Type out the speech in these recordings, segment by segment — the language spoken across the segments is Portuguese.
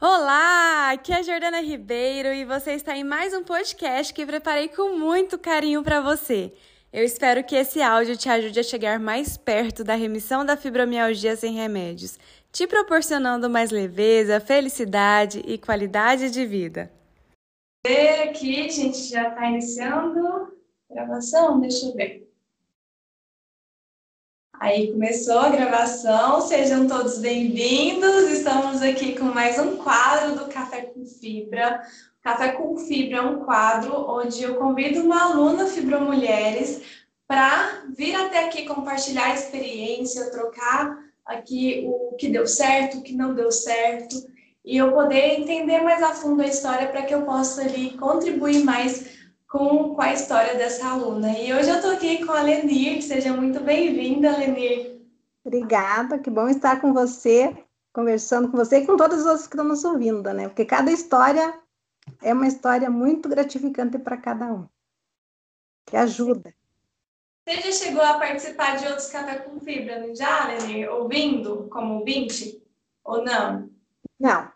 Olá, aqui é a Jordana Ribeiro e você está em mais um podcast que preparei com muito carinho para você. Eu espero que esse áudio te ajude a chegar mais perto da remissão da fibromialgia sem remédios, te proporcionando mais leveza, felicidade e qualidade de vida. Aqui, a gente já está iniciando a gravação, deixa eu ver. Aí começou a gravação, sejam todos bem-vindos. Estamos aqui com mais um quadro do Café com Fibra. Café com Fibra é um quadro onde eu convido uma aluna Fibromulheres para vir até aqui compartilhar experiência, trocar aqui o que deu certo, o que não deu certo, e eu poder entender mais a fundo a história para que eu possa ali contribuir mais com, com a história dessa aluna. E hoje eu estou aqui com a Lenir, seja muito bem-vinda, Lenir. Obrigada, que bom estar com você, conversando com você e com todas as outras que estão nos ouvindo, né? Porque cada história é uma história muito gratificante para cada um, que ajuda. Você já chegou a participar de outros Café com Fibra, não já, Lenir? Ouvindo como ouvinte? Ou não? Não.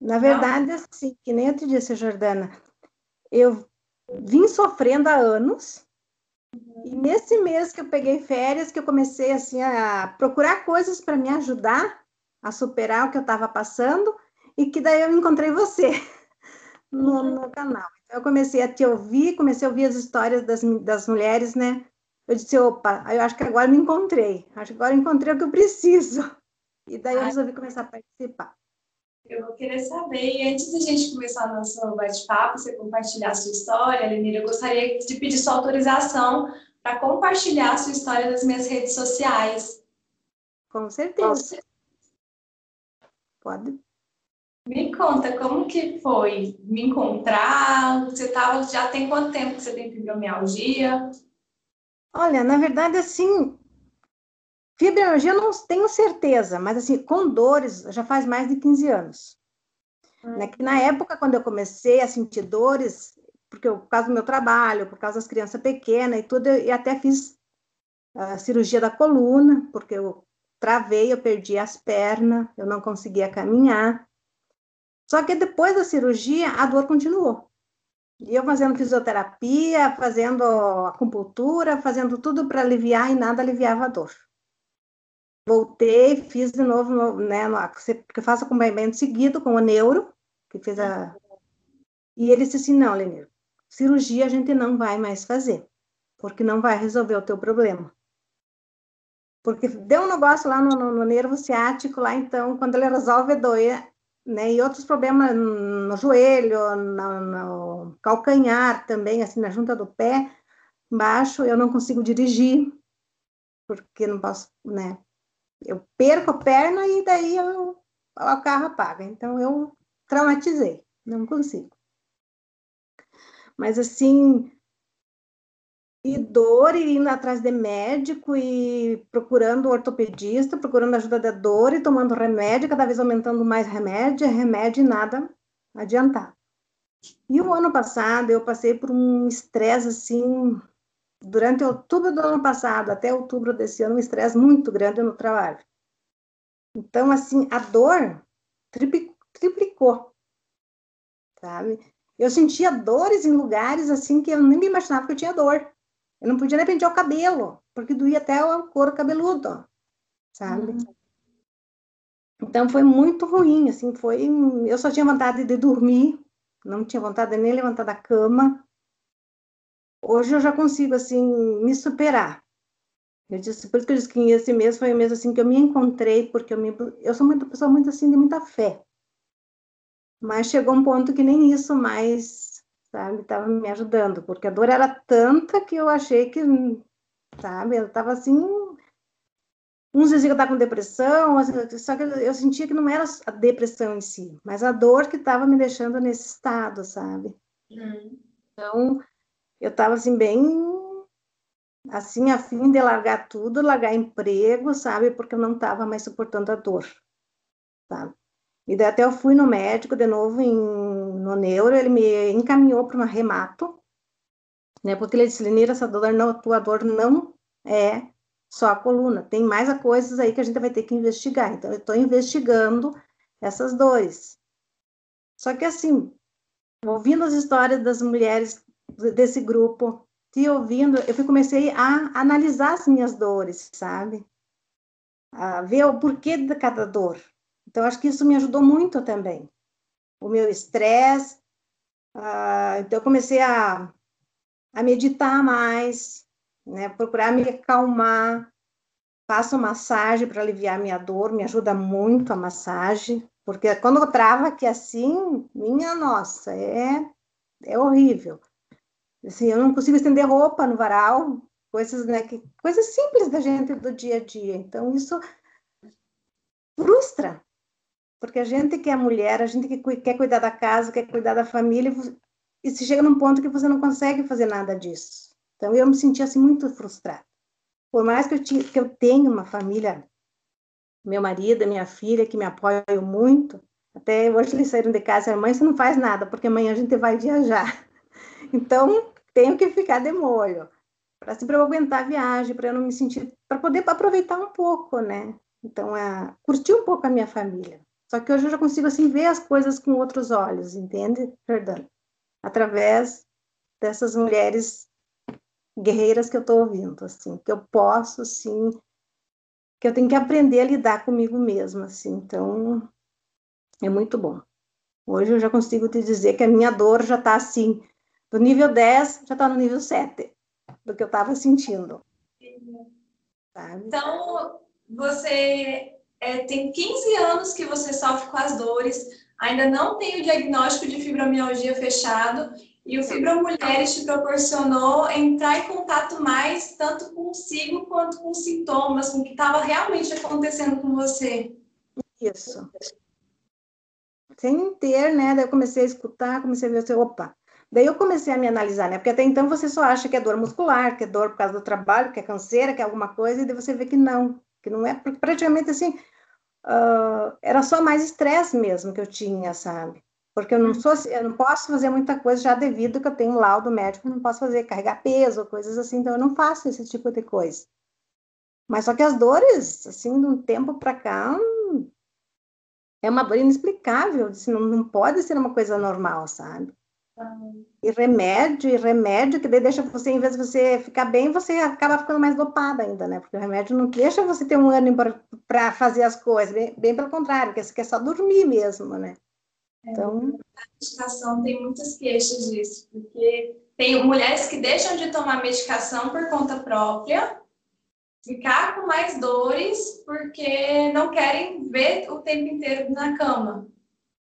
Na verdade, não? assim, que nem eu te disse, Jordana, eu vim sofrendo há anos. E nesse mês que eu peguei férias, que eu comecei assim a procurar coisas para me ajudar a superar o que eu estava passando, e que daí eu encontrei você no, no, canal. Então, eu comecei a te ouvir, comecei a ouvir as histórias das, das mulheres, né? Eu disse, opa, eu acho que agora me encontrei, acho que agora encontrei o que eu preciso. E daí eu resolvi começar a participar. Eu vou querer saber, e antes da gente começar o nosso bate-papo, você compartilhar a sua história, Lenira, eu gostaria de pedir sua autorização para compartilhar a sua história nas minhas redes sociais. Com certeza. Pode. Me conta, como que foi me encontrar? Você tava, já tem quanto tempo que você tem fibromialgia? Olha, na verdade, assim, Fibromialgia eu não tenho certeza, mas assim, com dores já faz mais de 15 anos. Uhum. Né? Que na época, quando eu comecei a sentir dores, porque eu, por causa do meu trabalho, por causa das crianças pequenas e tudo, eu, até fiz a cirurgia da coluna, porque eu travei, eu perdi as pernas, eu não conseguia caminhar. Só que depois da cirurgia, a dor continuou. E eu fazendo fisioterapia, fazendo acupuntura, fazendo tudo para aliviar e nada aliviava a dor voltei, fiz de novo, né, porque eu faço acompanhamento seguido com o neuro, que fez a... E ele disse assim, não, Lenir, cirurgia a gente não vai mais fazer, porque não vai resolver o teu problema. Porque deu um negócio lá no, no, no nervo ciático, lá então, quando ele resolve doer, né, e outros problemas no joelho, no, no calcanhar também, assim, na junta do pé, embaixo, eu não consigo dirigir, porque não posso, né, eu perco a perna e daí eu, o carro apaga. Então eu traumatizei, não consigo. Mas assim, e dor e indo atrás de médico e procurando ortopedista, procurando ajuda da dor e tomando remédio, cada vez aumentando mais remédio, remédio e nada adiantava. E o ano passado eu passei por um estresse assim durante outubro do ano passado até outubro desse ano, um estresse muito grande no trabalho. Então, assim, a dor triplicou, sabe? Eu sentia dores em lugares, assim, que eu nem me imaginava que eu tinha dor. Eu não podia nem pentear o cabelo, porque doía até o couro cabeludo, sabe? Uhum. Então, foi muito ruim, assim, foi... Eu só tinha vontade de dormir, não tinha vontade de nem levantar da cama, hoje eu já consigo, assim, me superar. Eu disse, por isso que eu disse que esse mês foi o mês, assim, que eu me encontrei, porque eu, me, eu sou uma pessoa muito, assim, de muita fé. Mas chegou um ponto que nem isso mais, sabe, estava me ajudando, porque a dor era tanta que eu achei que, sabe, eu estava assim, uns diziam que eu estava com depressão, só que eu sentia que não era a depressão em si, mas a dor que estava me deixando nesse estado, sabe? Hum. Então, eu estava assim bem assim a fim de largar tudo, largar emprego, sabe, porque eu não estava mais suportando a dor, sabe? E daí até eu fui no médico de novo em, no neuro, ele me encaminhou para uma remato, né? Porque ele disse, Lenira, essa dor não, tua dor não é só a coluna, tem mais coisas aí que a gente vai ter que investigar. Então eu estou investigando essas dores. Só que assim, ouvindo as histórias das mulheres desse grupo, te ouvindo, eu comecei a analisar as minhas dores, sabe? A ver o porquê de cada dor. Então, acho que isso me ajudou muito também. O meu estresse. Uh, então, eu comecei a, a meditar mais, né? procurar me acalmar. Faço massagem para aliviar minha dor, me ajuda muito a massagem, porque quando eu trava aqui assim, minha nossa, é, é horrível. Assim, eu não consigo estender roupa no varal, coisas, né, que, coisas simples da gente do dia a dia. Então, isso frustra, porque a gente que é mulher, a gente que quer cuidar da casa, quer cuidar da família, e se chega num ponto que você não consegue fazer nada disso. Então, eu me senti assim muito frustrada. Por mais que eu, tinha, que eu tenha uma família, meu marido, minha filha, que me apoiam muito, até hoje eles saíram de casa, mãe, você não faz nada, porque amanhã a gente vai viajar. Então, tenho que ficar de molho para para eu aguentar a viagem, para eu não me sentir, para poder aproveitar um pouco, né? Então, é, curtir um pouco a minha família. Só que hoje eu já consigo assim ver as coisas com outros olhos, entende, Fernanda? Através dessas mulheres guerreiras que eu estou ouvindo, assim, que eu posso, sim, que eu tenho que aprender a lidar comigo mesma, assim. Então, é muito bom. Hoje eu já consigo te dizer que a minha dor já está assim, do nível 10 já está no nível 7 do que eu estava sentindo. Sabe? Então, você é, tem 15 anos que você sofre com as dores, ainda não tem o diagnóstico de fibromialgia fechado, e o Fibra Mulheres te proporcionou entrar em contato mais tanto consigo quanto com sintomas, com o que estava realmente acontecendo com você. Isso. Sem ter, né? Daí eu comecei a escutar, comecei a ver, assim, opa, Daí eu comecei a me analisar, né? Porque até então você só acha que é dor muscular, que é dor por causa do trabalho, que é canseira, que é alguma coisa, e daí você vê que não, que não é, porque praticamente assim, uh, era só mais estresse mesmo que eu tinha, sabe? Porque eu não sou, eu não posso fazer muita coisa já devido que eu tenho um laudo médico, não posso fazer carregar peso, coisas assim, então eu não faço esse tipo de coisa. Mas só que as dores, assim, de um tempo para cá, é uma dor inexplicável, assim, não, não pode ser uma coisa normal, sabe? E remédio, e remédio, que deixa você, em vez de você ficar bem, você acaba ficando mais dopada ainda, né? Porque o remédio não deixa você ter um ânimo para fazer as coisas, bem, bem, pelo contrário, porque você quer só dormir mesmo, né? É, então. A medicação tem muitas queixas disso, porque tem mulheres que deixam de tomar medicação por conta própria, ficar com mais dores, porque não querem ver o tempo inteiro na cama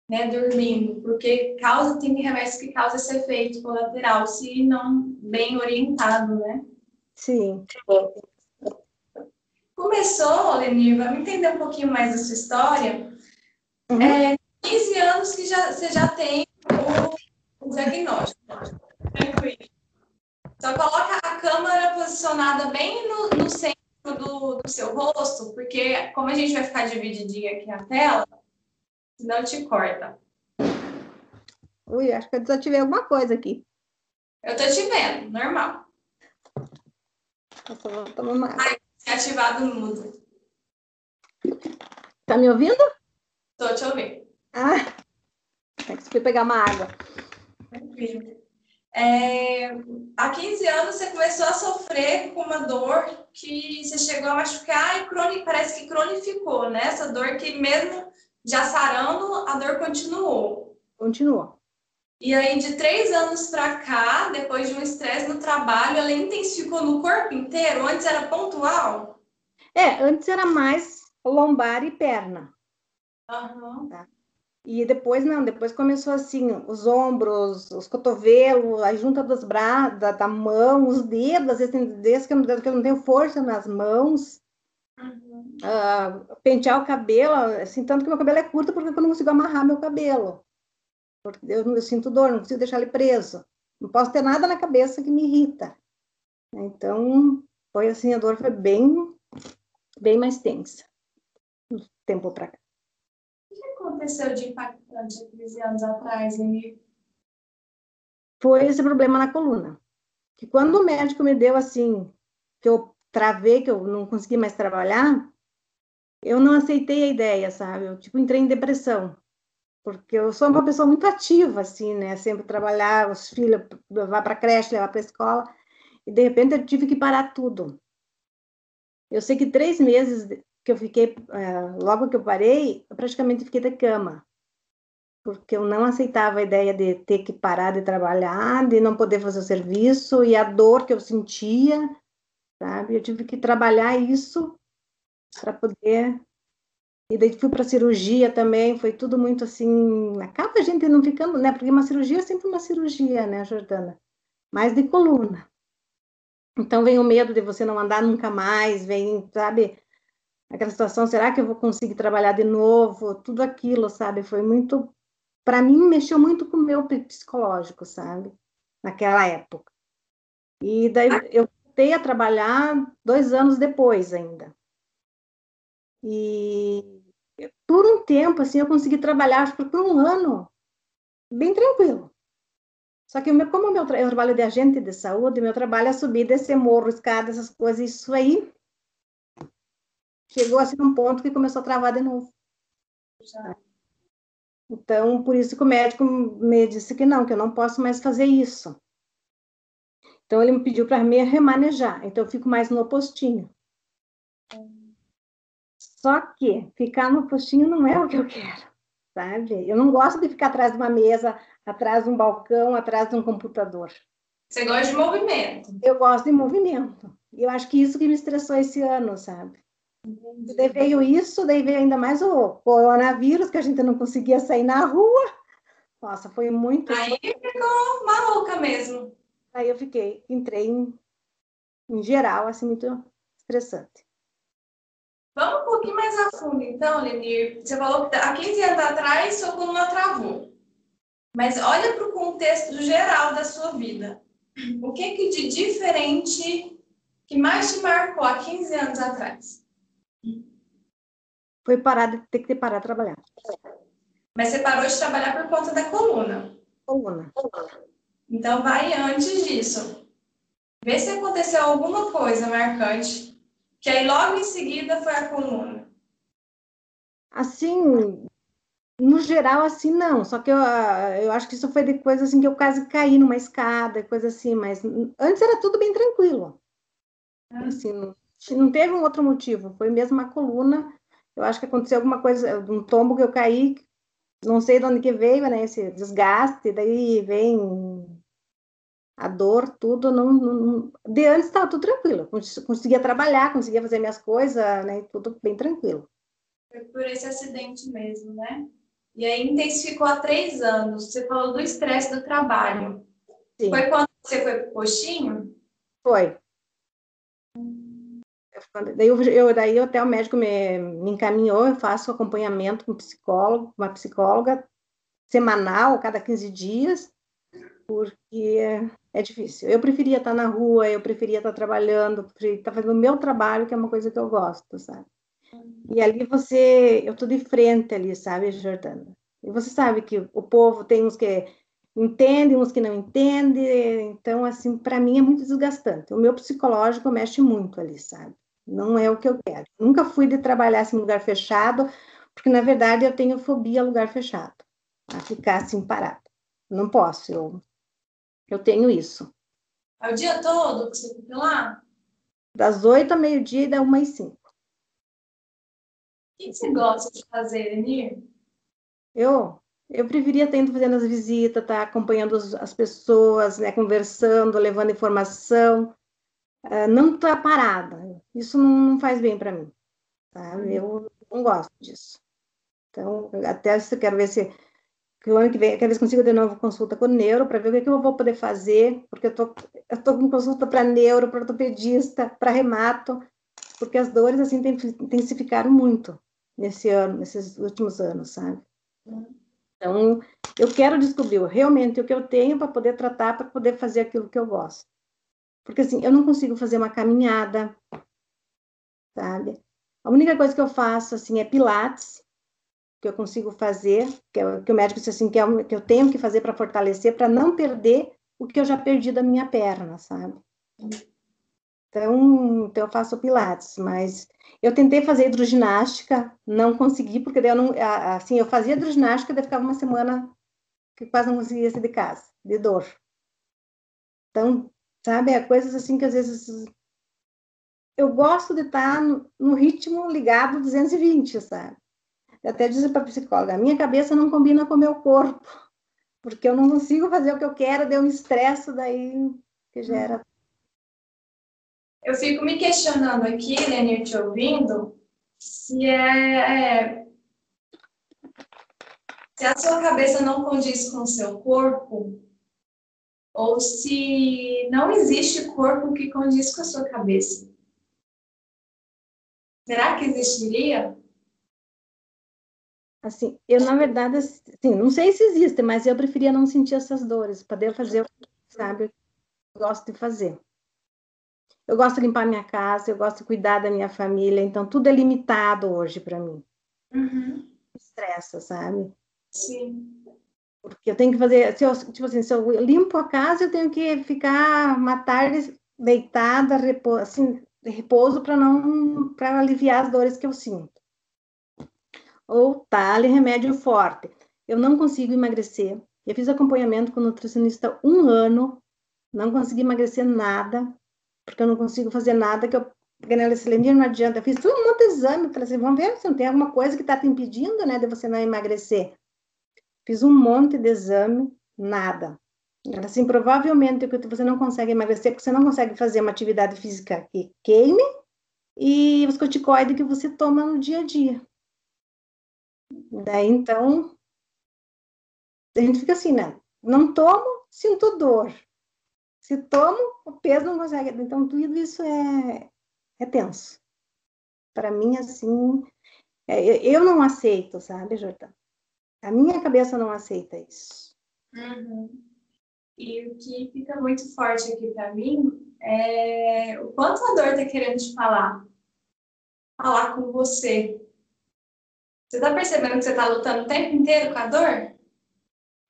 né, dormindo, porque causa, tem remédios que causam esse efeito colateral, se não bem orientado, né? Sim. Começou, Lenir, vamos entender um pouquinho mais da sua história. Uhum. É, 15 anos que já, você já tem o, o diagnóstico. Tranquilo. Só coloca a câmera posicionada bem no, no centro do, do seu rosto, porque como a gente vai ficar divididinha aqui na tela, Senão te corta. Ui, acho que eu desativei alguma coisa aqui. Eu tô te vendo, normal. Eu só vou tomar uma água. Ai, ativado o mudo. Tá me ouvindo? Tô te ouvindo. Ah, é que fui pegar uma água. Tranquilo. É, há 15 anos você começou a sofrer com uma dor que você chegou a machucar e croni, parece que cronificou, né? Essa dor que mesmo já sarando, a dor continuou. Continuou. E aí, de três anos para cá, depois de um estresse no trabalho, ela intensificou no corpo inteiro? Antes era pontual? É, antes era mais lombar e perna. Uhum. Tá? E depois não, depois começou assim, os ombros, os cotovelos, a junta dos braços, da, da mão, os dedos, às vezes tem dedos que eu, que eu não tenho força nas mãos. Uh, pentear o cabelo, assim, tanto que meu cabelo é curto porque eu não consigo amarrar meu cabelo. Porque eu, eu sinto dor, não consigo deixar ele preso. Não posso ter nada na cabeça que me irrita. Então, foi assim, a dor foi bem, bem mais tensa. Um tempo para cá. O que aconteceu de impactante há 15 anos atrás, Emílio? Foi esse problema na coluna. Que quando o médico me deu assim, que eu travei, que eu não consegui mais trabalhar, eu não aceitei a ideia, sabe? Eu, tipo, entrei em depressão. porque eu sou uma pessoa muito ativa, assim, né? Sempre trabalhar, os filhos, levar para creche, levar para escola, e de repente eu tive que parar tudo. Eu sei que três meses que eu fiquei, é, logo que eu parei, eu praticamente fiquei de cama, porque eu não aceitava a ideia de ter que parar de trabalhar, de não poder fazer o serviço, e a dor que eu sentia, sabe? Eu tive que trabalhar isso para poder e daí fui para cirurgia também, foi tudo muito assim. Acaba a gente não ficando, né? Porque uma cirurgia é sempre uma cirurgia, né, Jordana? Mais de coluna. Então vem o medo de você não andar nunca mais, vem, sabe? Aquela situação, será que eu vou conseguir trabalhar de novo? Tudo aquilo, sabe? Foi muito. Para mim, mexeu muito com o meu psicológico, sabe? Naquela época. E daí eu voltei a trabalhar dois anos depois ainda. E por um tempo, assim, eu consegui trabalhar, acho que por um ano, bem tranquilo. Só que, meu, como meu, eu trabalho de agente de saúde, meu trabalho é subir, descer morro, escada, essas coisas, isso aí chegou assim num ponto que começou a travar de novo. Então, por isso que o médico me disse que não, que eu não posso mais fazer isso. Então, ele me pediu para me remanejar. Então, eu fico mais no postinho. Só que ficar no postinho não é o que eu quero, sabe? Eu não gosto de ficar atrás de uma mesa, atrás de um balcão, atrás de um computador. Você gosta de movimento? Eu gosto de movimento. E eu acho que isso que me estressou esse ano, sabe? Entendi. Daí veio isso, daí veio ainda mais o coronavírus, que a gente não conseguia sair na rua. Nossa, foi muito. Aí ficou maluca mesmo. Aí eu fiquei, entrei em, em geral, assim, muito estressante. Vamos um pouquinho mais a fundo, então, Lenir. Você falou que há 15 anos atrás sua coluna travou. Mas olha para o contexto geral da sua vida. O que, que de diferente que mais te marcou há 15 anos atrás? Foi parar ter que parar de trabalhar. Mas você parou de trabalhar por conta da coluna. Coluna. Então vai antes disso. Vê se aconteceu alguma coisa marcante que aí logo em seguida foi a coluna. Assim, no geral, assim, não. Só que eu, eu acho que isso foi de coisa assim que eu quase caí numa escada, coisa assim, mas antes era tudo bem tranquilo. Ah. Assim, não, não teve um outro motivo, foi mesmo a coluna. Eu acho que aconteceu alguma coisa, um tombo que eu caí, não sei de onde que veio, né? Esse desgaste, daí vem a dor, tudo, não, não de antes estava tudo tranquilo, conseguia trabalhar, conseguia fazer minhas coisas, né, tudo bem tranquilo. Foi por esse acidente mesmo, né? E aí intensificou há três anos. Você falou do estresse do trabalho. Sim. Foi quando você foi pro postinho? Foi. Daí, eu, eu, daí até o médico me, me encaminhou, eu faço acompanhamento com um psicólogo, uma psicóloga semanal, cada 15 dias, porque é difícil. Eu preferia estar na rua, eu preferia estar trabalhando, preferia estar fazendo o meu trabalho, que é uma coisa que eu gosto, sabe? E ali você, eu estou de frente ali, sabe, Jordana? E você sabe que o povo tem uns que entendem, uns que não entendem, então, assim, para mim é muito desgastante. O meu psicológico mexe muito ali, sabe? Não é o que eu quero. nunca fui de trabalhar assim, em lugar fechado, porque, na verdade, eu tenho fobia a lugar fechado, a ficar assim parado. Não posso, eu eu tenho isso. É o dia todo que você fica lá? Das oito ao meio-dia e da uma e cinco. O que você gosta de fazer, Enir? Eu, eu preferia estar indo fazendo as visitas, estar tá acompanhando as pessoas, né, conversando, levando informação, uh, não estar parada. Isso não, faz bem para mim. Tá? Eu não gosto disso. Então, até se eu quero ver se que o ano que vem, se consigo de novo consulta com o neuro, para ver o que, que, eu vou poder fazer, porque eu tô, eu tô com consulta para neuro, para ortopedista, para remato, porque as dores, assim, intensificaram muito nesse ano, nesses últimos anos, sabe? Então, eu quero descobrir realmente o que eu tenho para poder tratar, para poder fazer aquilo que eu gosto. Porque, assim, eu não consigo fazer uma caminhada, sabe? A única coisa que eu faço, assim, é pilates, que eu consigo fazer, que, eu, que o médico disse assim, que, é, que eu tenho que fazer para fortalecer, para não perder o que eu já perdi da minha perna, sabe? Então, então eu faço pilates, mas eu tentei fazer hidroginástica, não consegui, porque daí eu não, assim, eu fazia hidroginástica, daí ficava uma semana que quase não conseguia sair de casa, de dor. Então, sabe, é coisas assim que às vezes eu gosto de estar no, no ritmo ligado 220, sabe? Eu até disse para a psicóloga, a minha cabeça não combina com o meu corpo, porque eu não consigo fazer o que eu quero, deu um estresse daí que gera eu fico me questionando aqui, Lenir, te ouvindo, se é, é, se a sua cabeça não condiz com o seu corpo, ou se não existe corpo que condiz com a sua cabeça. Será que existiria? Assim, eu na verdade, assim, não sei se existe, mas eu preferia não sentir essas dores, poder fazer o que, sabe, eu gosto de fazer. Eu gosto de limpar minha casa, eu gosto de cuidar da minha família, então tudo é limitado hoje para mim. Uhum. Estressa, sabe? Sim. Porque eu tenho que fazer, se eu, tipo assim, se eu limpo a casa, eu tenho que ficar uma tarde deitada, repouso, assim, de repouso para não para aliviar as dores que eu sinto. Ou tale remédio forte. Eu não consigo emagrecer. Eu fiz acompanhamento com nutricionista um ano, não consegui emagrecer nada porque eu não consigo fazer nada que eu ganelicilemia não adianta. Eu fiz um monte de exame, falei assim, vamos ver se não tem alguma coisa que está te impedindo, né, de você não emagrecer. Fiz um monte de exame, nada. Ela assim, provavelmente você não consegue emagrecer porque você não consegue fazer uma atividade física que queime e os corticoides que você toma no dia a dia. Daí, então, a gente fica assim, né? Não tomo, sinto dor. Se tomo, o peso não consegue. Então, tudo isso é, é tenso. Para mim, assim, é, eu não aceito, sabe, Jordão? A minha cabeça não aceita isso. Uhum. E o que fica muito forte aqui para mim é o quanto a dor está querendo te falar. Falar com você. Você está percebendo que você está lutando o tempo inteiro com a dor?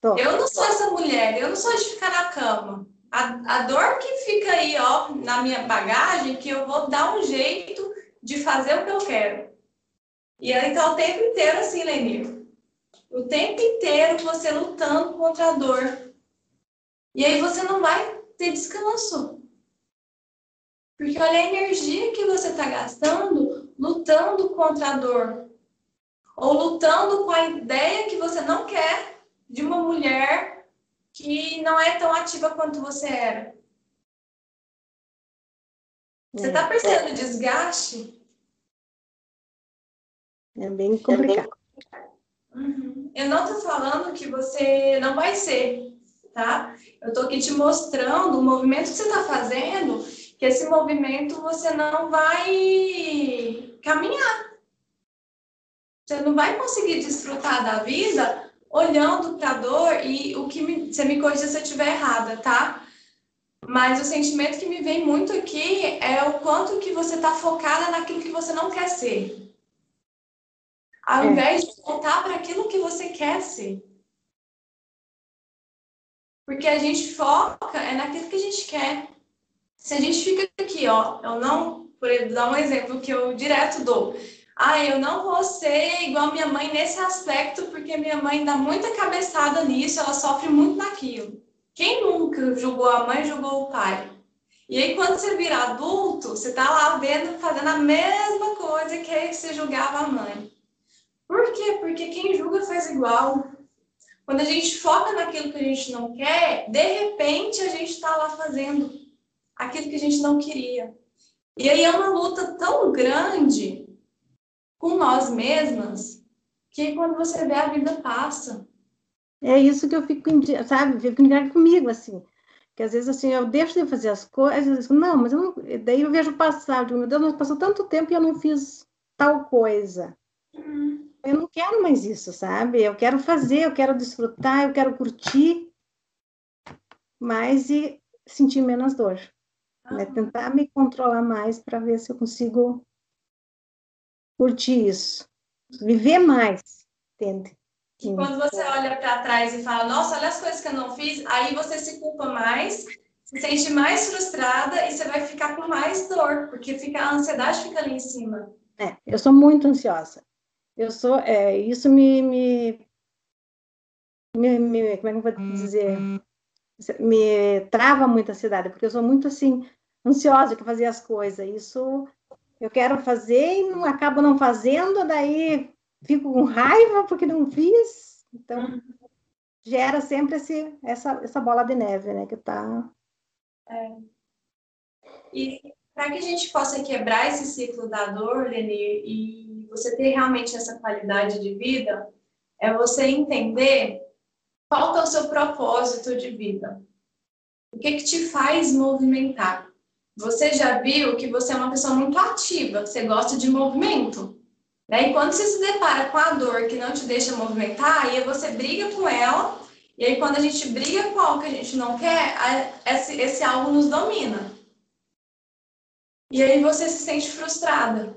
Tô. Eu não sou essa mulher, eu não sou de ficar na cama a, a dor que fica aí, ó, na minha bagagem, que eu vou dar um jeito de fazer o que eu quero. E aí tá o tempo inteiro assim, Lenir. O tempo inteiro você lutando contra a dor. E aí você não vai ter descanso. Porque olha a energia que você está gastando lutando contra a dor. Ou lutando com a ideia que você não quer de uma mulher que não é tão ativa quanto você era. Você está é. percebendo o desgaste? É bem complicado. Uhum. Eu não estou falando que você não vai ser, tá? Eu estou aqui te mostrando o movimento que você está fazendo, que esse movimento você não vai caminhar. Você não vai conseguir desfrutar da vida olhando para a dor e o que me, você me corrija se eu estiver errada, tá? Mas o sentimento que me vem muito aqui é o quanto que você está focada naquilo que você não quer ser. Ao é. invés de voltar para aquilo que você quer ser. Porque a gente foca é naquilo que a gente quer. Se a gente fica aqui, ó, eu não, por dar um exemplo que eu direto dou, ah, eu não vou ser igual minha mãe nesse aspecto, porque minha mãe dá muita cabeçada nisso, ela sofre muito naquilo. Quem nunca julgou a mãe, julgou o pai? E aí, quando você vira adulto, você tá lá vendo, fazendo a mesma coisa que você julgava a mãe. Por quê? Porque quem julga faz igual. Quando a gente foca naquilo que a gente não quer, de repente a gente está lá fazendo aquilo que a gente não queria. E aí é uma luta tão grande com nós mesmas, que quando você vê a vida passa. É isso que eu fico, sabe, fico indignada comigo, assim. Que às vezes, assim, eu deixo de fazer as coisas, não, mas eu não, daí eu vejo passar, digo, meu Deus, mas passou tanto tempo e eu não fiz tal coisa. Uhum. Eu não quero mais isso, sabe? Eu quero fazer, eu quero desfrutar, eu quero curtir, mas e sentir menos dor. Né? Tentar me controlar mais para ver se eu consigo curtir isso, viver mais, entende? Quando você olha para trás e fala, nossa, olha as coisas que eu não fiz, aí você se culpa mais se sente mais frustrada e você vai ficar com mais dor, porque fica, a ansiedade fica ali em cima. É, eu sou muito ansiosa. Eu sou, é, isso me, me, me, me como é que eu vou dizer? Me trava muito a ansiedade, porque eu sou muito assim, ansiosa de fazer as coisas. Isso eu quero fazer e não acabo não fazendo, daí fico com raiva porque não fiz. Então, gera sempre esse, essa, essa bola de neve, né? Que tá. É. E para que a gente possa quebrar esse ciclo da dor, Lenir, e você ter realmente essa qualidade de vida, é você entender qual é o seu propósito de vida. O que, que te faz movimentar? Você já viu que você é uma pessoa muito ativa, você gosta de movimento. Né? E quando você se depara com a dor que não te deixa movimentar, aí você briga com ela, e aí quando a gente briga com algo que a gente não quer, esse, esse algo nos domina. E aí você se sente frustrada.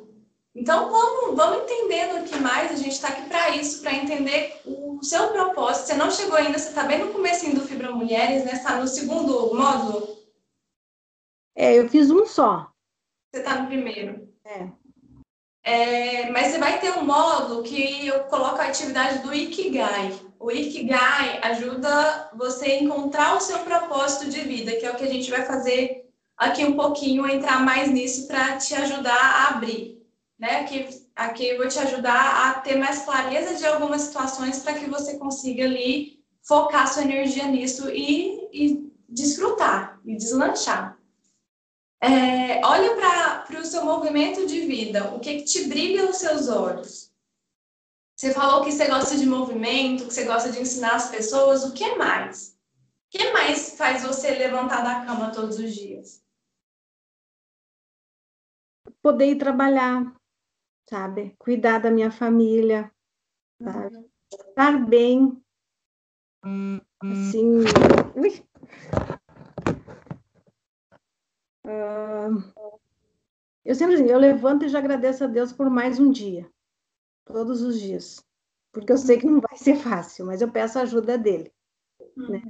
Então vamos, vamos entendendo o que mais, a gente está aqui para isso, para entender o seu propósito. Você não chegou ainda, você está bem no começo do Fibra Mulheres, né? Está no segundo módulo? É, eu fiz um só. Você está no primeiro. É. É, mas você vai ter um módulo que eu coloco a atividade do Ikigai. O Ikigai ajuda você a encontrar o seu propósito de vida, que é o que a gente vai fazer aqui um pouquinho, entrar mais nisso para te ajudar a abrir. Né? Aqui, aqui eu vou te ajudar a ter mais clareza de algumas situações para que você consiga ali focar sua energia nisso e, e desfrutar e deslanchar. É, olha para o seu movimento de vida, o que, que te brilha nos seus olhos? Você falou que você gosta de movimento, que você gosta de ensinar as pessoas, o que mais? O que mais faz você levantar da cama todos os dias? Poder ir trabalhar, sabe? Cuidar da minha família, sabe? Uhum. Estar bem. Assim. Ui. Eu sempre eu levanto e já agradeço a Deus por mais um dia, todos os dias, porque eu sei que não vai ser fácil, mas eu peço a ajuda dele. Né?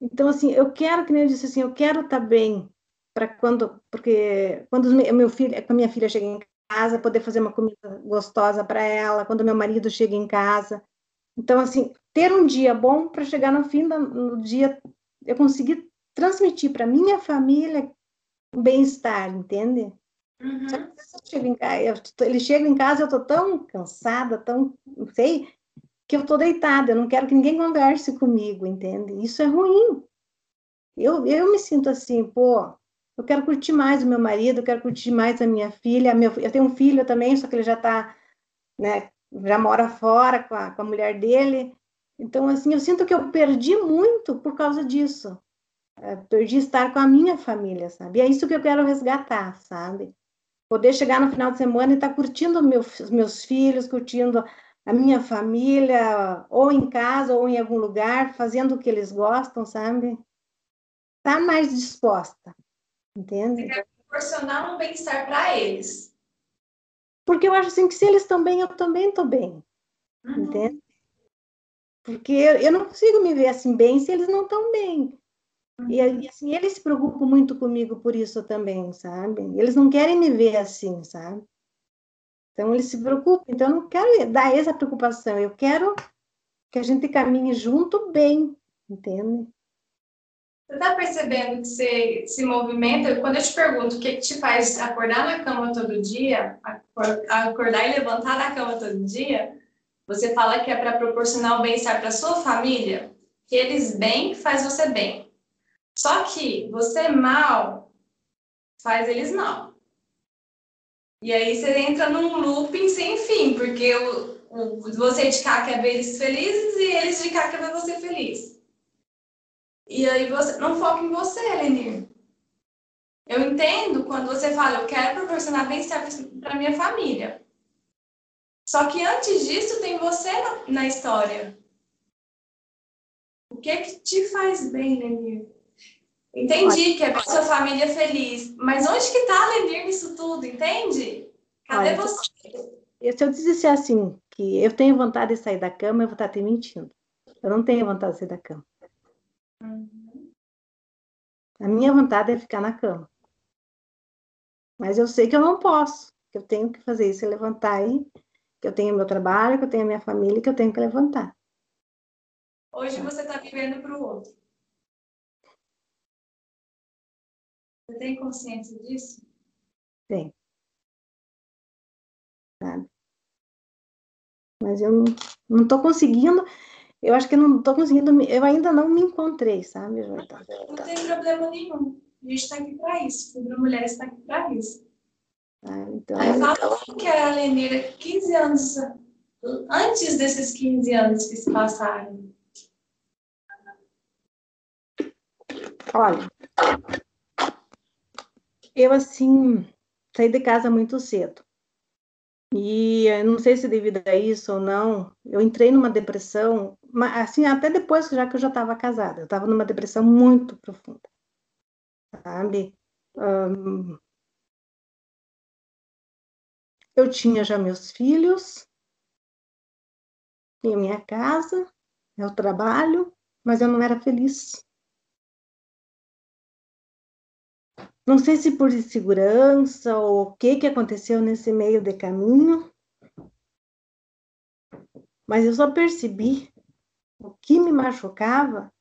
Então, assim, eu quero, que nem eu disse assim, eu quero estar tá bem para quando, porque quando meu filho, a minha filha chega em casa, poder fazer uma comida gostosa para ela, quando meu marido chega em casa. Então, assim, ter um dia bom para chegar no fim do dia, eu conseguir transmitir para minha família o bem-estar, entende? Uhum. casa, ele chega em casa, eu estou tão cansada, tão, não sei, que eu estou deitada, eu não quero que ninguém converse comigo, entende? Isso é ruim. Eu, eu me sinto assim, pô, eu quero curtir mais o meu marido, eu quero curtir mais a minha filha, meu, eu tenho um filho também, só que ele já está, né, já mora fora com a, com a mulher dele, então, assim, eu sinto que eu perdi muito por causa disso. É, perdi estar com a minha família, sabe? E é isso que eu quero resgatar, sabe? Poder chegar no final de semana e estar tá curtindo meu, meus filhos, curtindo a minha família, ou em casa, ou em algum lugar, fazendo o que eles gostam, sabe? Tá mais disposta, entende? Quer proporcionar um bem-estar para eles. Porque eu acho assim que se eles estão bem, eu também estou bem, uhum. entende? Porque eu, eu não consigo me ver assim bem se eles não estão bem. E, assim, eles se preocupam muito comigo por isso também, sabe? Eles não querem me ver assim, sabe? Então, eles se preocupam. Então, eu não quero dar essa preocupação. Eu quero que a gente caminhe junto bem, entende? Você está percebendo que você se movimenta? Quando eu te pergunto o que, que te faz acordar na cama todo dia, acordar e levantar da cama todo dia, você fala que é para proporcionar o bem-estar para sua família, que eles bem faz você bem. Só que você mal faz eles mal. E aí você entra num looping sem fim, porque o, o, você de cá quer ver eles felizes e eles de cá quer ver você feliz. E aí você não foca em você, Lenir. Eu entendo quando você fala, eu quero proporcionar bem-estar para minha família. Só que antes disso tem você na, na história. O que é que te faz bem, Lenir? Entendi que é para sua família feliz. Mas onde que está a Lenir nisso tudo, entende? Cadê Olha, você? Se eu dissesse assim, que eu tenho vontade de sair da cama, eu vou estar te mentindo. Eu não tenho vontade de sair da cama. Uhum. A minha vontade é ficar na cama. Mas eu sei que eu não posso, que eu tenho que fazer isso, é levantar aí, que eu tenho meu trabalho, que eu tenho a minha família, que eu tenho que levantar. Hoje você está vivendo para o outro. Você tem consciência disso? Tem. Sabe? Mas eu não estou conseguindo, eu acho que eu não estou conseguindo, eu ainda não me encontrei, sabe? Não tem problema nenhum. A gente está aqui para isso. Fibra Mulher está aqui para isso. Ah, então, Aí fala que a Lenira, 15 anos, antes desses 15 anos que se passaram. Olha, eu assim saí de casa muito cedo. E não sei se devido a isso ou não, eu entrei numa depressão, assim, até depois já que eu já estava casada, eu estava numa depressão muito profunda, sabe? Um, eu tinha já meus filhos, tinha minha casa, meu trabalho, mas eu não era feliz. Não sei se por insegurança ou o que, que aconteceu nesse meio de caminho, mas eu só percebi o que me machucava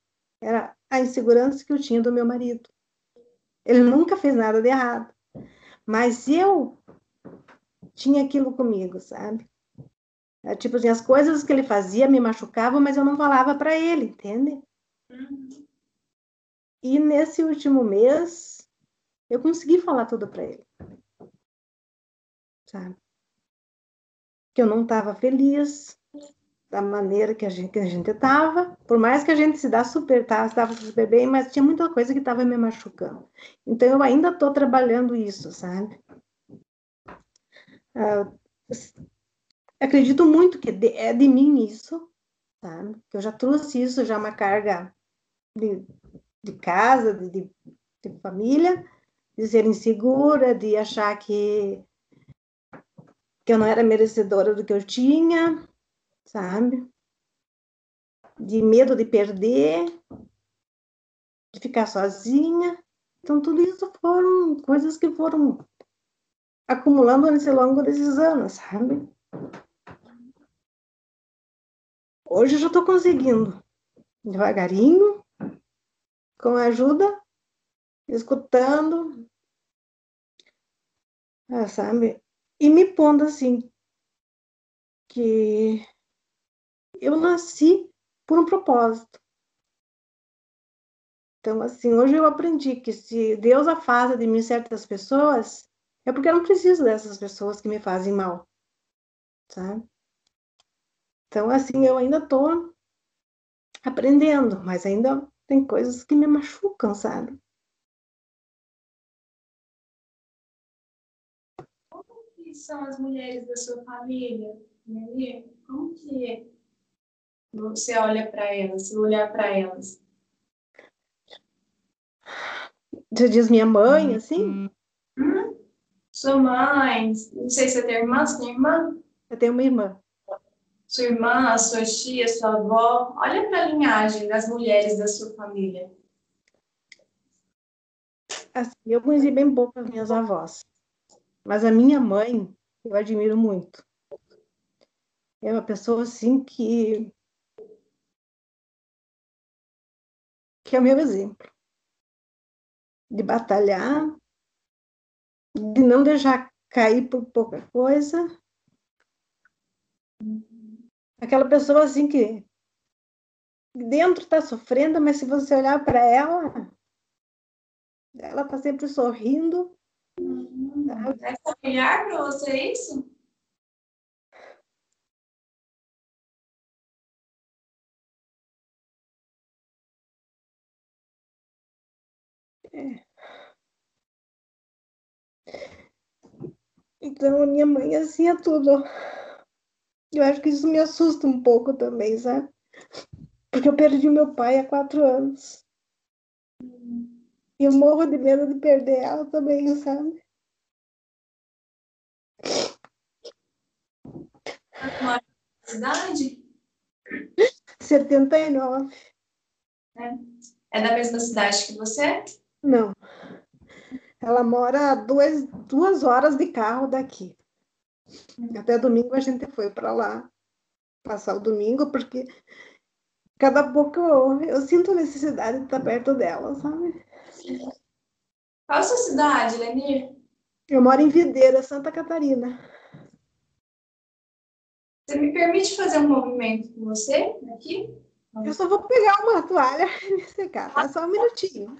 era a insegurança que eu tinha do meu marido. Ele nunca fez nada de errado, mas eu tinha aquilo comigo, sabe? É, tipo assim, as coisas que ele fazia me machucavam, mas eu não falava para ele, entende? Uhum. E nesse último mês, eu consegui falar tudo para ele. Sabe? Que eu não estava feliz da maneira que a gente estava, por mais que a gente se dá super, tá, estava super bem, mas tinha muita coisa que estava me machucando. Então eu ainda estou trabalhando isso, sabe? Uh, acredito muito que é de mim isso, sabe? Que eu já trouxe isso, já uma carga de, de casa, de, de, de família, de ser insegura, de achar que, que eu não era merecedora do que eu tinha, sabe? De medo de perder, de ficar sozinha. Então, tudo isso foram coisas que foram acumulando nesse longo desses anos, sabe? Hoje eu já estou conseguindo, devagarinho, com a ajuda escutando, ah, sabe? E me pondo assim, que eu nasci por um propósito. Então, assim, hoje eu aprendi que se Deus afasta de mim certas pessoas, é porque eu não preciso dessas pessoas que me fazem mal, sabe? Então, assim, eu ainda estou aprendendo, mas ainda tem coisas que me machucam, sabe? São as mulheres da sua família? Como que você olha para elas, se olhar para elas? Você diz minha mãe, assim? Hum? Sua mãe, não sei se você tem irmã, você tem irmã? Eu tenho uma irmã. Sua irmã, a sua tia, sua avó, olha para a linhagem das mulheres da sua família. Assim, eu conheci bem pouco as minhas avós. Mas a minha mãe, eu admiro muito. É uma pessoa assim que que é o meu exemplo de batalhar, de não deixar cair por pouca coisa. Aquela pessoa assim que dentro está sofrendo, mas se você olhar para ela, ela está sempre sorrindo é familiar para você isso? É. Então, minha mãe, assim, é tudo. Eu acho que isso me assusta um pouco também, sabe? Porque eu perdi meu pai há quatro anos. E eu morro de medo de perder ela também, sabe? Cidade? 79. É. é da mesma cidade que você? Não. Ela mora duas, duas horas de carro daqui. Até domingo a gente foi para lá passar o domingo, porque cada pouco eu, eu sinto necessidade de estar perto dela, sabe? Qual a sua cidade, Lenir? Eu moro em Videira, Santa Catarina. Você me permite fazer um movimento com você aqui? Eu só vou pegar uma toalha e me secar, tá? Só um minutinho.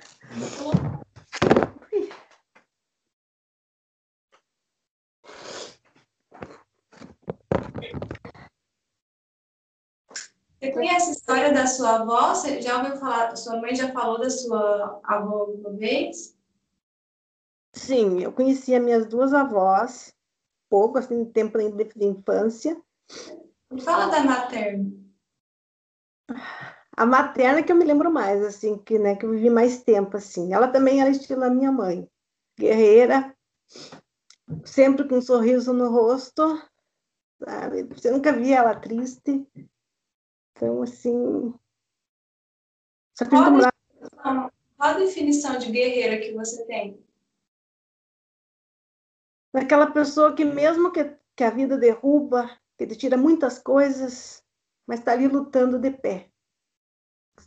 Você conhece a história da sua avó? Você já ouviu falar? Sua mãe já falou da sua avó uma vez? Sim, eu conhecia minhas duas avós, pouco, assim, no tempo de, de infância. Fala da materna. A materna que eu me lembro mais, assim, que, né, que eu vivi mais tempo, assim. Ela também era estilo a minha mãe. Guerreira, sempre com um sorriso no rosto, sabe? Você nunca via ela triste. Então, assim... Só Qual a, definição, qual a definição de guerreira que você tem? Daquela pessoa que mesmo que, que a vida derruba, que te tira muitas coisas, mas está ali lutando de pé.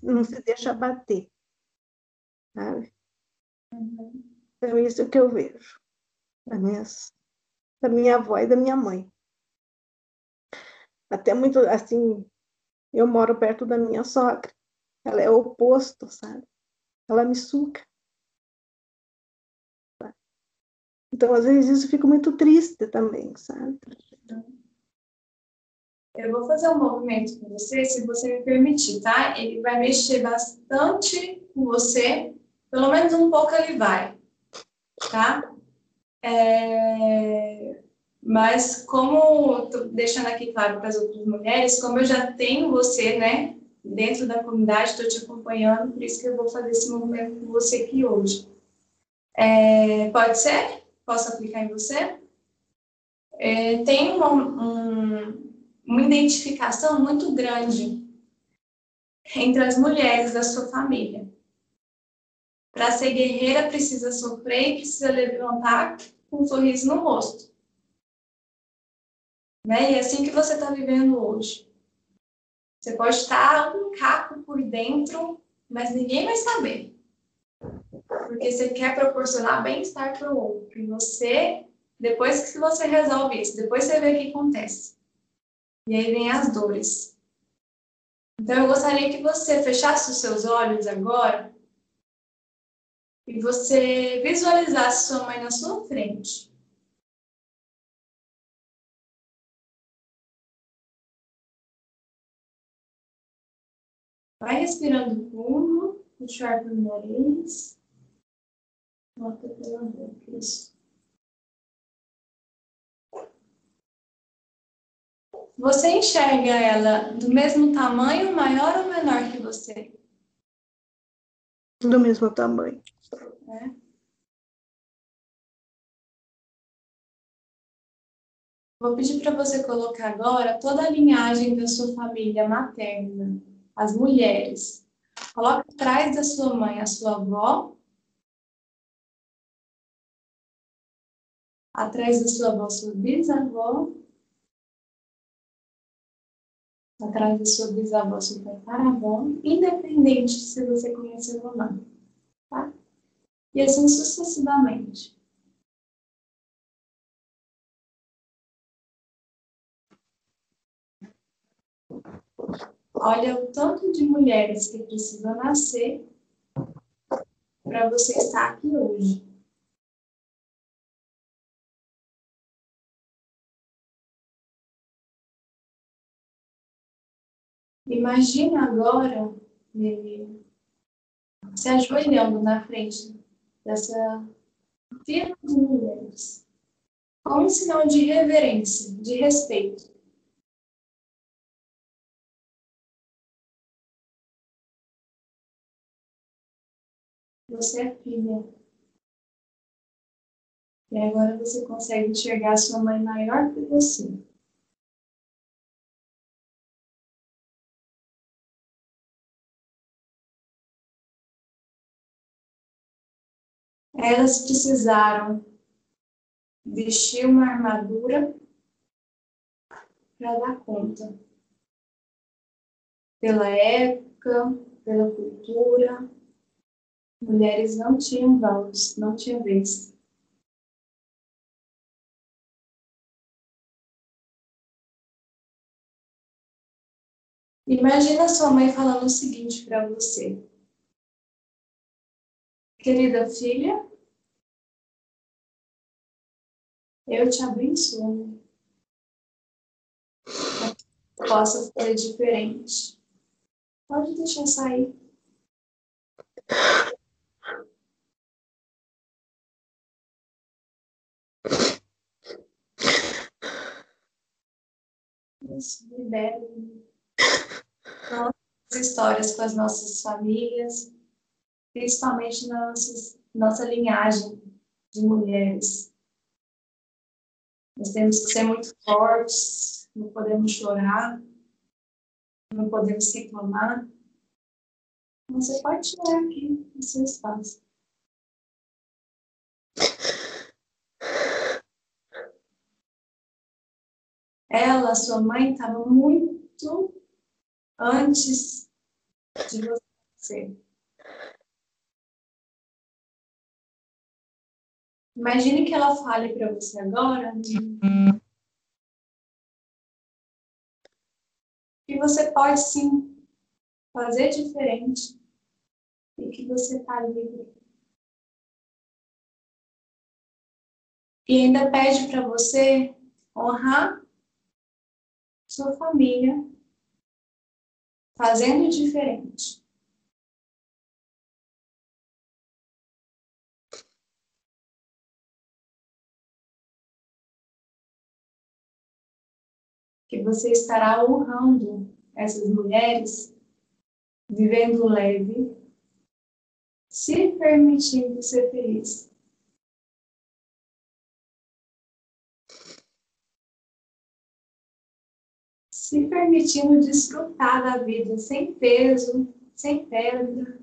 Não se deixa bater. Sabe? Uhum. Então, isso é o que eu vejo da minha, da minha avó e da minha mãe. Até muito, assim, eu moro perto da minha sogra. Ela é o oposto, sabe? Ela me suca. Então, às vezes, isso fica muito triste também, sabe? Eu vou fazer um movimento com você, se você me permitir, tá? Ele vai mexer bastante com você, pelo menos um pouco ele vai, tá? É... Mas como, tô deixando aqui claro para as outras mulheres, como eu já tenho você, né, dentro da comunidade, estou te acompanhando, por isso que eu vou fazer esse movimento com você aqui hoje. É... Pode ser? Posso aplicar em você? É, tem uma, um, uma identificação muito grande entre as mulheres da sua família. Para ser guerreira, precisa sofrer e precisa levantar com um sorriso no rosto. Né? E é assim que você está vivendo hoje. Você pode estar um caco por dentro, mas ninguém vai saber. Porque você quer proporcionar bem-estar para o outro. E você, depois que você resolve isso, depois você vê o que acontece. E aí vem as dores. Então eu gostaria que você fechasse os seus olhos agora e você visualizasse sua mãe na sua frente. Vai respirando fundo, puxa o nariz, pela boca. Isso. Você enxerga ela do mesmo tamanho, maior ou menor que você? Do mesmo tamanho. É. Vou pedir para você colocar agora toda a linhagem da sua família materna, as mulheres. Coloca atrás da sua mãe a sua avó. Atrás da sua avó, sua bisavó. atrás da sua bisavó, seu tataravó, independente se você conheceu ou não, tá? E assim sucessivamente. Olha o tanto de mulheres que precisam nascer para você estar aqui hoje. Imagina agora se ajoelhando na frente dessa fila de mulheres, como um sinal de reverência, de respeito. Você é filha. E agora você consegue enxergar sua mãe maior que você. Elas precisaram vestir uma armadura para dar conta. Pela época, pela cultura, mulheres não tinham voz, não tinham vez. Imagina sua mãe falando o seguinte para você. Querida filha, eu te abençoo. Possa ser diferente. Pode deixar sair. Isso, libere nossas histórias com as nossas famílias, principalmente na nossa, nossa linhagem de mulheres. Nós temos que ser muito fortes, não podemos chorar, não podemos reclamar. Você pode chorar aqui no seu espaço. Ela, sua mãe, estava muito antes de você. Imagine que ela fale para você agora que você pode sim fazer diferente e que você está livre. E ainda pede para você honrar sua família fazendo diferente. Que você estará honrando essas mulheres, vivendo leve, se permitindo ser feliz. se permitindo desfrutar da vida sem peso, sem perda.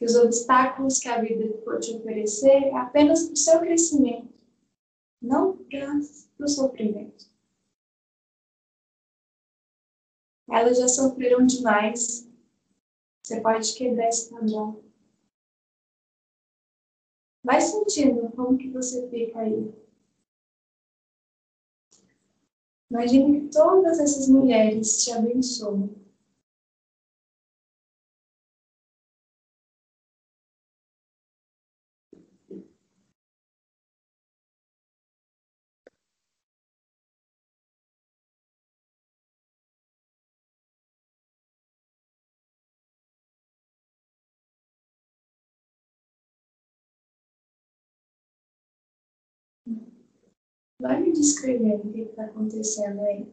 Que os obstáculos que a vida pode te oferecer é apenas para o seu crescimento, não para o sofrimento. Elas já sofreram demais. Você pode quebrar esse padrão. Vai sentindo como que você fica aí. Imagine que todas essas mulheres te abençoam. Vai me descrevendo o que está acontecendo aí.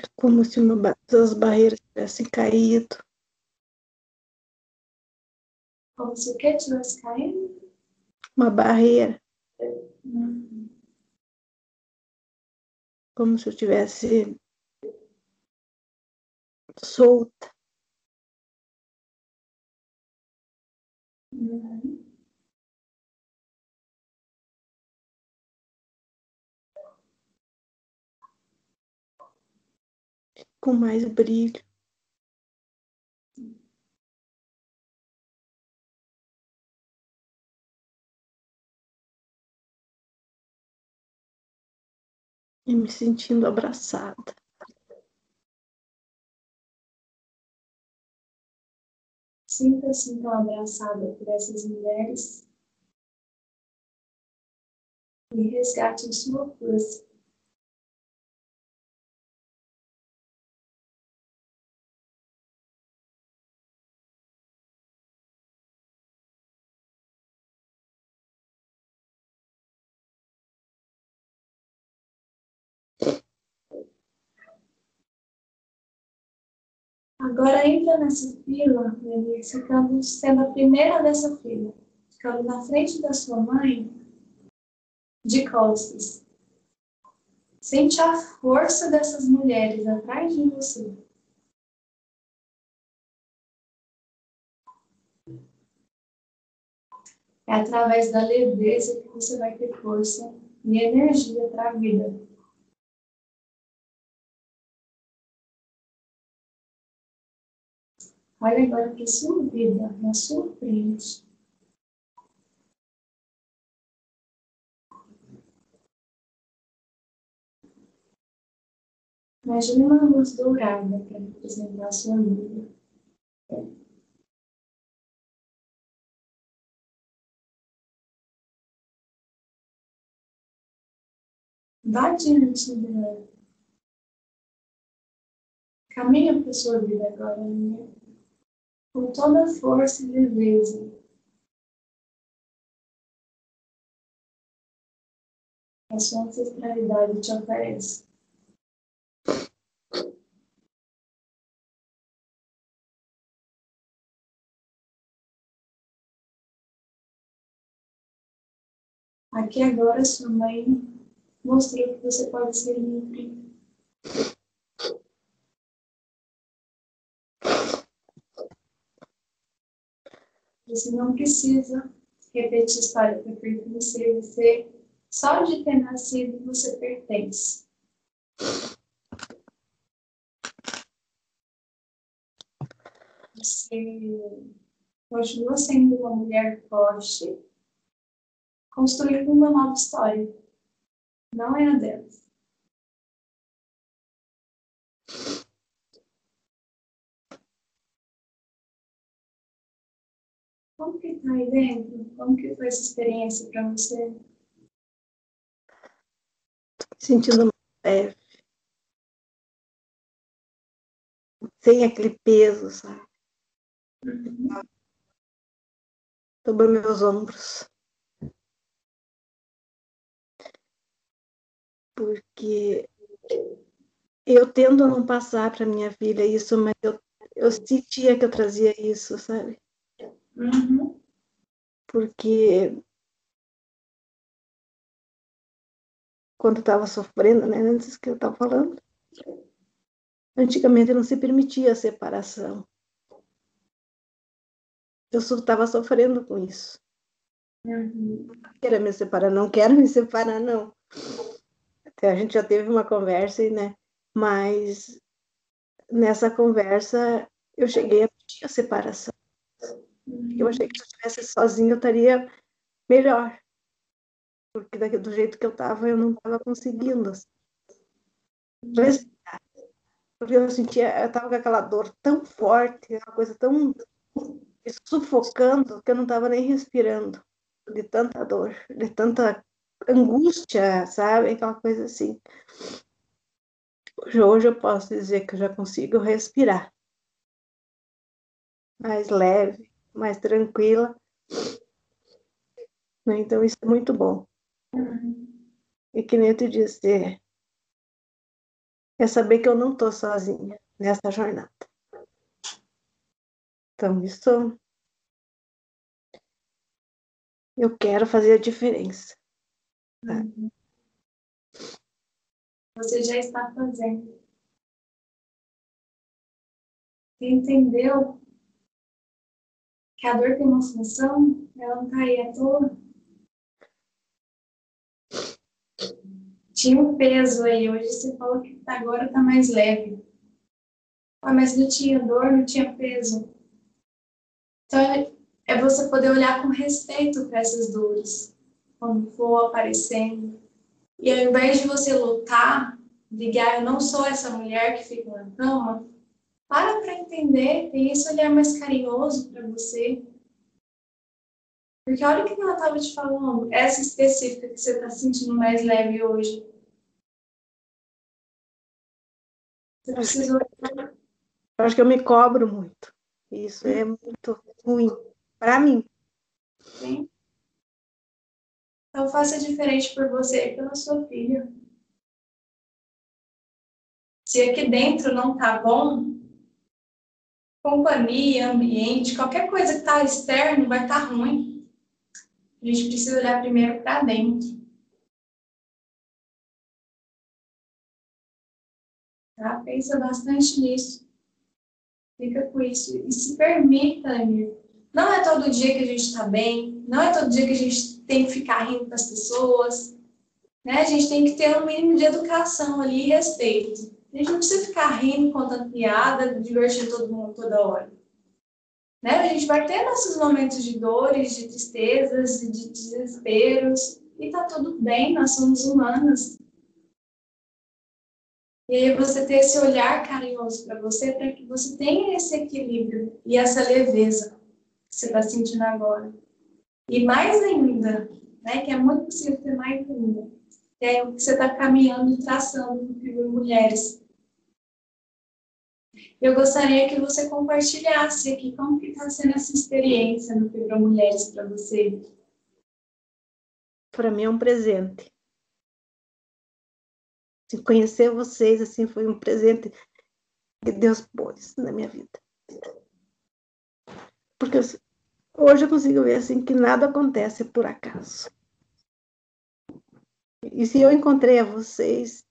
É como se uma, as barreiras tivessem caído. Como se o que tivesse caindo? Uma barreira. Uhum. Como se eu tivesse solta. Uhum. Com mais brilho. E me sentindo abraçada. Sinta-se então abraçada por essas mulheres e resgate sua força. Agora entra nessa fila, Felix, ficando tá sendo a primeira dessa fila, ficando na frente da sua mãe, de costas. Sente a força dessas mulheres atrás de você. É através da leveza que você vai ter força e energia para a vida. Olha agora para a sua vida, na sua frente. Imagine uma luz dourada para representar a sua vida. Vá diante dela. Caminha para a sua vida agora, minha com toda a força e leveza. A sua ancestralidade te oferece. Aqui agora sua mãe mostrou que você pode ser livre Você não precisa repetir história para pertencer. Você, só de ter nascido, você pertence. Você continua sendo uma mulher forte, construindo uma nova história. Não é a delas. Como que tá aí dentro? Como que foi essa experiência para você? Sentindo leve. Sem aquele peso, sabe? Uhum. Sobre meus ombros. Porque eu tendo a não passar para minha filha isso, mas eu, eu sentia que eu trazia isso, sabe? Uhum. Porque quando estava sofrendo, né, antes que eu estava falando, antigamente não se permitia a separação. Eu estava sofrendo com isso. Uhum. Não quero me separar, não quero me separar, não. Até a gente já teve uma conversa, né? Mas nessa conversa eu cheguei a pedir a separação. Eu achei que se eu estivesse sozinha eu estaria melhor. Porque do jeito que eu estava, eu não estava conseguindo assim, respirar. Porque eu sentia, eu estava com aquela dor tão forte, uma coisa tão sufocando, que eu não estava nem respirando. De tanta dor, de tanta angústia, sabe? Aquela coisa assim. Hoje, hoje eu posso dizer que eu já consigo respirar mais leve, mais tranquila. Né? Então, isso é muito bom. E que nem eu disse, é saber que eu não estou sozinha nessa jornada. Então, isso eu quero fazer a diferença. Tá? Você já está fazendo. Entendeu que a dor tem uma função, ela não está aí à toa. Tinha um peso aí, hoje você falou que agora está mais leve. Ah, mas não tinha dor, não tinha peso. Então, é você poder olhar com respeito para essas dores, quando for aparecendo. E ao invés de você lutar, ligar, eu não sou essa mulher que fica na cama, para para entender, tem esse olhar mais carinhoso para você. Porque olha o que ela estava te falando, essa específica que você está sentindo mais leve hoje. Você precisa. Eu acho que eu me cobro muito. Isso é muito ruim para mim. Sim. Então faça diferente por você e pela sua filha. Se aqui dentro não tá bom, companhia, ambiente, qualquer coisa que está externo vai estar tá ruim. A gente precisa olhar primeiro para dentro. Tá? Pensa bastante nisso. Fica com isso. E se permita, Amir. Não é todo dia que a gente está bem, Não é todo dia que a gente tem que ficar rindo com as pessoas. Né? A gente tem que ter um mínimo de educação ali e respeito. A gente não precisa ficar rindo, contando piada, divertindo todo mundo toda hora. Né? A gente vai ter nossos momentos de dores, de tristezas, de desesperos, e tá tudo bem, nós somos humanas. E aí você ter esse olhar carinhoso para você, para que você tenha esse equilíbrio e essa leveza que você está sentindo agora. E mais ainda, né, que é muito possível ter mais ainda, é o que você está caminhando e traçando no Fibra Mulheres. Eu gostaria que você compartilhasse aqui como que está sendo essa experiência no Fibra Mulheres para você. Para mim é um presente. Conhecer vocês assim foi um presente que Deus pôs na minha vida. Porque hoje eu consigo ver assim que nada acontece por acaso. E se eu encontrei a vocês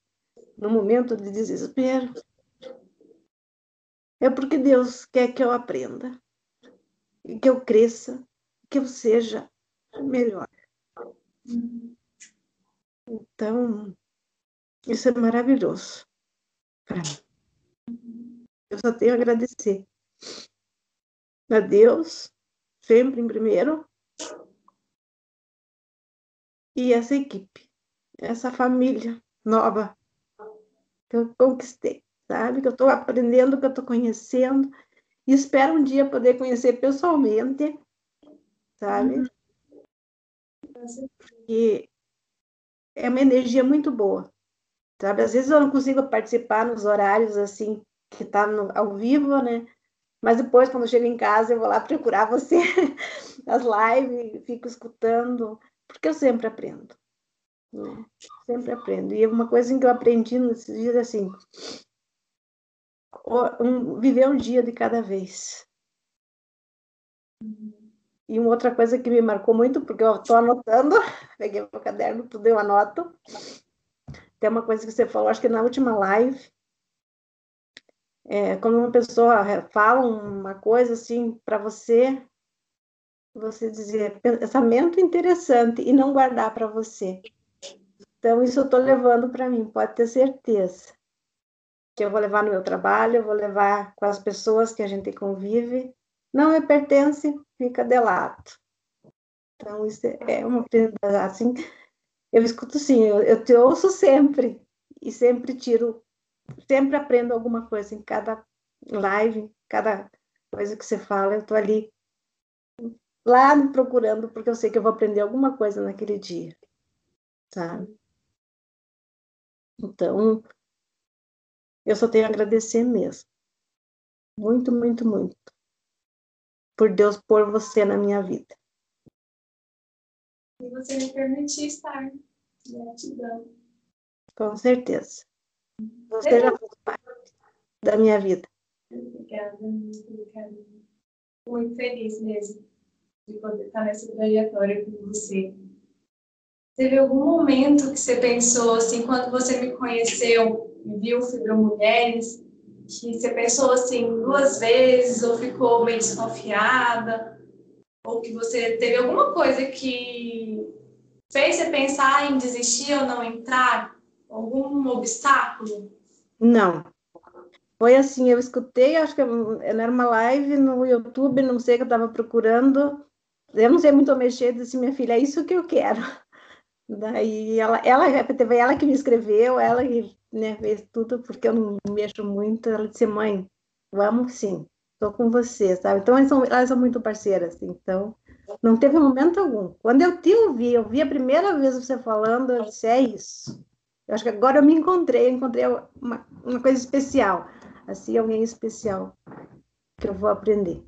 no momento de desespero, é porque Deus quer que eu aprenda, que eu cresça, que eu seja melhor. Então, isso é maravilhoso para mim. Eu só tenho a agradecer a Deus, sempre em primeiro, e essa equipe, essa família nova que eu conquistei, sabe? Que eu estou aprendendo, que eu estou conhecendo, e espero um dia poder conhecer pessoalmente, sabe? Uhum. E é uma energia muito boa. Sabe? Às vezes eu não consigo participar nos horários assim que tá no, ao vivo, né? Mas depois, quando eu chego em casa, eu vou lá procurar você nas lives, fico escutando, porque eu sempre aprendo. Né? Sempre aprendo. E uma coisa que eu aprendi nesses dias é assim: um, viver um dia de cada vez. E uma outra coisa que me marcou muito, porque eu estou anotando, peguei meu caderno, tudo eu anoto, tem uma coisa que você falou, acho que na última live, é, quando uma pessoa fala uma coisa assim para você, você dizer pensamento interessante e não guardar para você. Então, isso eu estou levando para mim, pode ter certeza. Que eu vou levar no meu trabalho, eu vou levar com as pessoas que a gente convive. Não me pertence, fica de lado. Então, isso é uma assim, eu escuto sim, eu, eu te ouço sempre e sempre tiro, sempre aprendo alguma coisa em cada live, cada coisa que você fala, eu estou ali lá procurando porque eu sei que eu vou aprender alguma coisa naquele dia, sabe? Então, eu só tenho a agradecer mesmo. Muito, muito, muito. Por Deus pôr você na minha vida e você me permitir estar. Gratidão. Com certeza. Você já faz parte da minha vida. Obrigada, muito obrigada. Muito feliz mesmo de poder estar nessa trajetória com você. Teve algum momento que você pensou, assim, quando você me conheceu e viu Fibra Mulheres, que você pensou assim duas vezes ou ficou meio desconfiada? ou que você teve alguma coisa que fez você pensar em desistir ou não entrar? Algum obstáculo? Não. Foi assim, eu escutei, acho que era uma live no YouTube, não sei que eu estava procurando. Eu não sei muito mexer, disse minha filha, é isso que eu quero. Daí ela, ela teve ela que me escreveu, ela que né, fez tudo, porque eu não mexo muito. Ela disse, mãe, vamos sim estou com você, sabe? Então, elas são, elas são muito parceiras, então, não teve momento algum. Quando eu te ouvi, eu vi a primeira vez você falando, eu disse, é isso. Eu acho que agora eu me encontrei, eu encontrei uma, uma coisa especial, assim, alguém especial que eu vou aprender.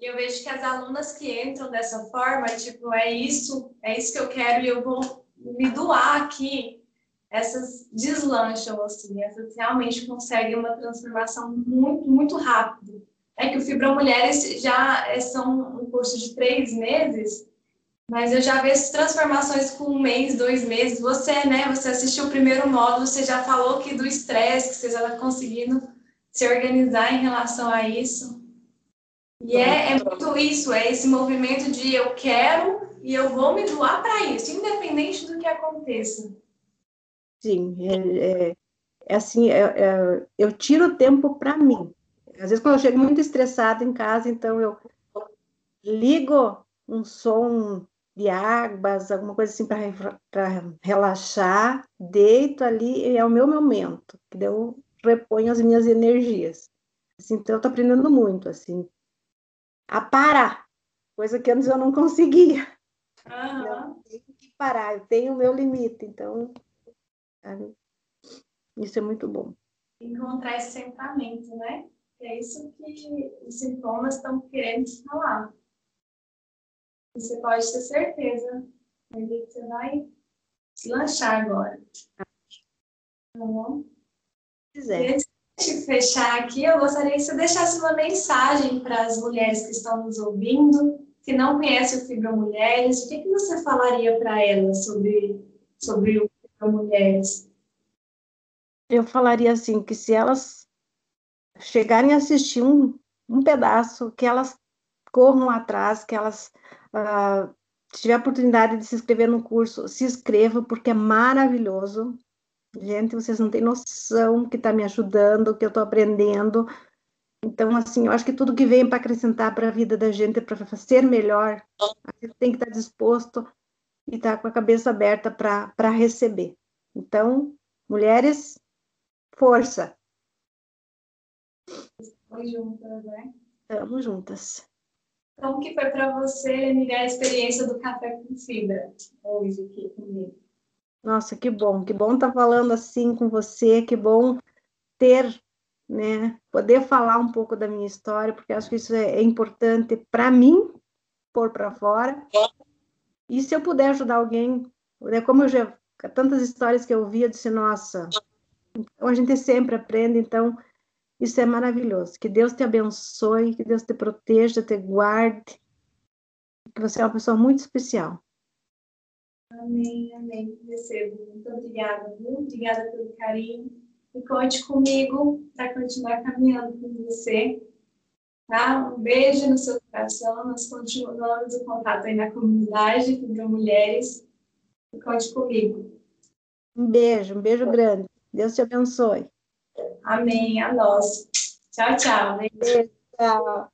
E eu vejo que as alunas que entram dessa forma, tipo, é isso, é isso que eu quero e eu vou me doar aqui essas deslancham, assim, essas realmente conseguem uma transformação muito, muito rápido. É que o Fibra Mulheres já é, são um curso de três meses, mas eu já vejo transformações com um mês, dois meses. Você, né, você assistiu o primeiro módulo, você já falou que do estresse, que você já está conseguindo se organizar em relação a isso. E é, é muito isso, é esse movimento de eu quero e eu vou me doar para isso, independente do que aconteça. Sim, é, é, é assim, é, é eu tiro tempo para mim. Às vezes, quando eu chego muito estressada em casa, então eu ligo um som de águas, alguma coisa assim para relaxar, deito ali e é o meu momento, que eu reponho as minhas energias. Assim, então, eu estou aprendendo muito, assim, a parar, coisa que antes eu não conseguia. Uhum. Eu tenho que parar, eu tenho o meu limite, então, sabe? isso é muito bom. Encontrar esse centramento, né? É isso que os sintomas estão querendo falar. Você pode ter certeza que você vai se lanchar agora. Tá bom? Quiser. De fechar aqui, eu gostaria que você deixasse uma mensagem para as mulheres que estão nos ouvindo, que não conhecem o Fibra Mulheres. O que, que você falaria para elas sobre, sobre o Fibra Mulheres? Eu falaria assim, que se elas chegarem a assistir um, um pedaço, que elas corram atrás, que elas Uh, se tiver a oportunidade de se inscrever no curso, se inscreva, porque é maravilhoso. Gente, vocês não têm noção que está me ajudando, que eu estou aprendendo. Então, assim, eu acho que tudo que vem para acrescentar para a vida da gente, para ser melhor, a gente tem que estar tá disposto e estar tá com a cabeça aberta para receber. Então, mulheres, força! Estamos juntas, né? Estamos juntas. Como que foi para você, Miriam, a experiência do café com fibra hoje aqui comigo? Nossa, que bom, que bom estar tá falando assim com você, que bom ter, né, poder falar um pouco da minha história, porque acho que isso é, é importante para mim pôr para fora. E se eu puder ajudar alguém, né, como eu já tantas histórias que eu vi, eu disse, nossa, então a gente sempre aprende, então isso é maravilhoso. Que Deus te abençoe, que Deus te proteja, te guarde. Que você é uma pessoa muito especial. Amém, amém. Recebo. Muito obrigada, muito obrigada pelo carinho. E conte comigo para continuar caminhando com você. Tá? Um beijo no seu coração. Nós continuamos o contato aí na comunidade com mulheres. E conte comigo. Um beijo, um beijo grande. Deus te abençoe. Amém. A nós. Tchau, tchau. Beijo, tchau.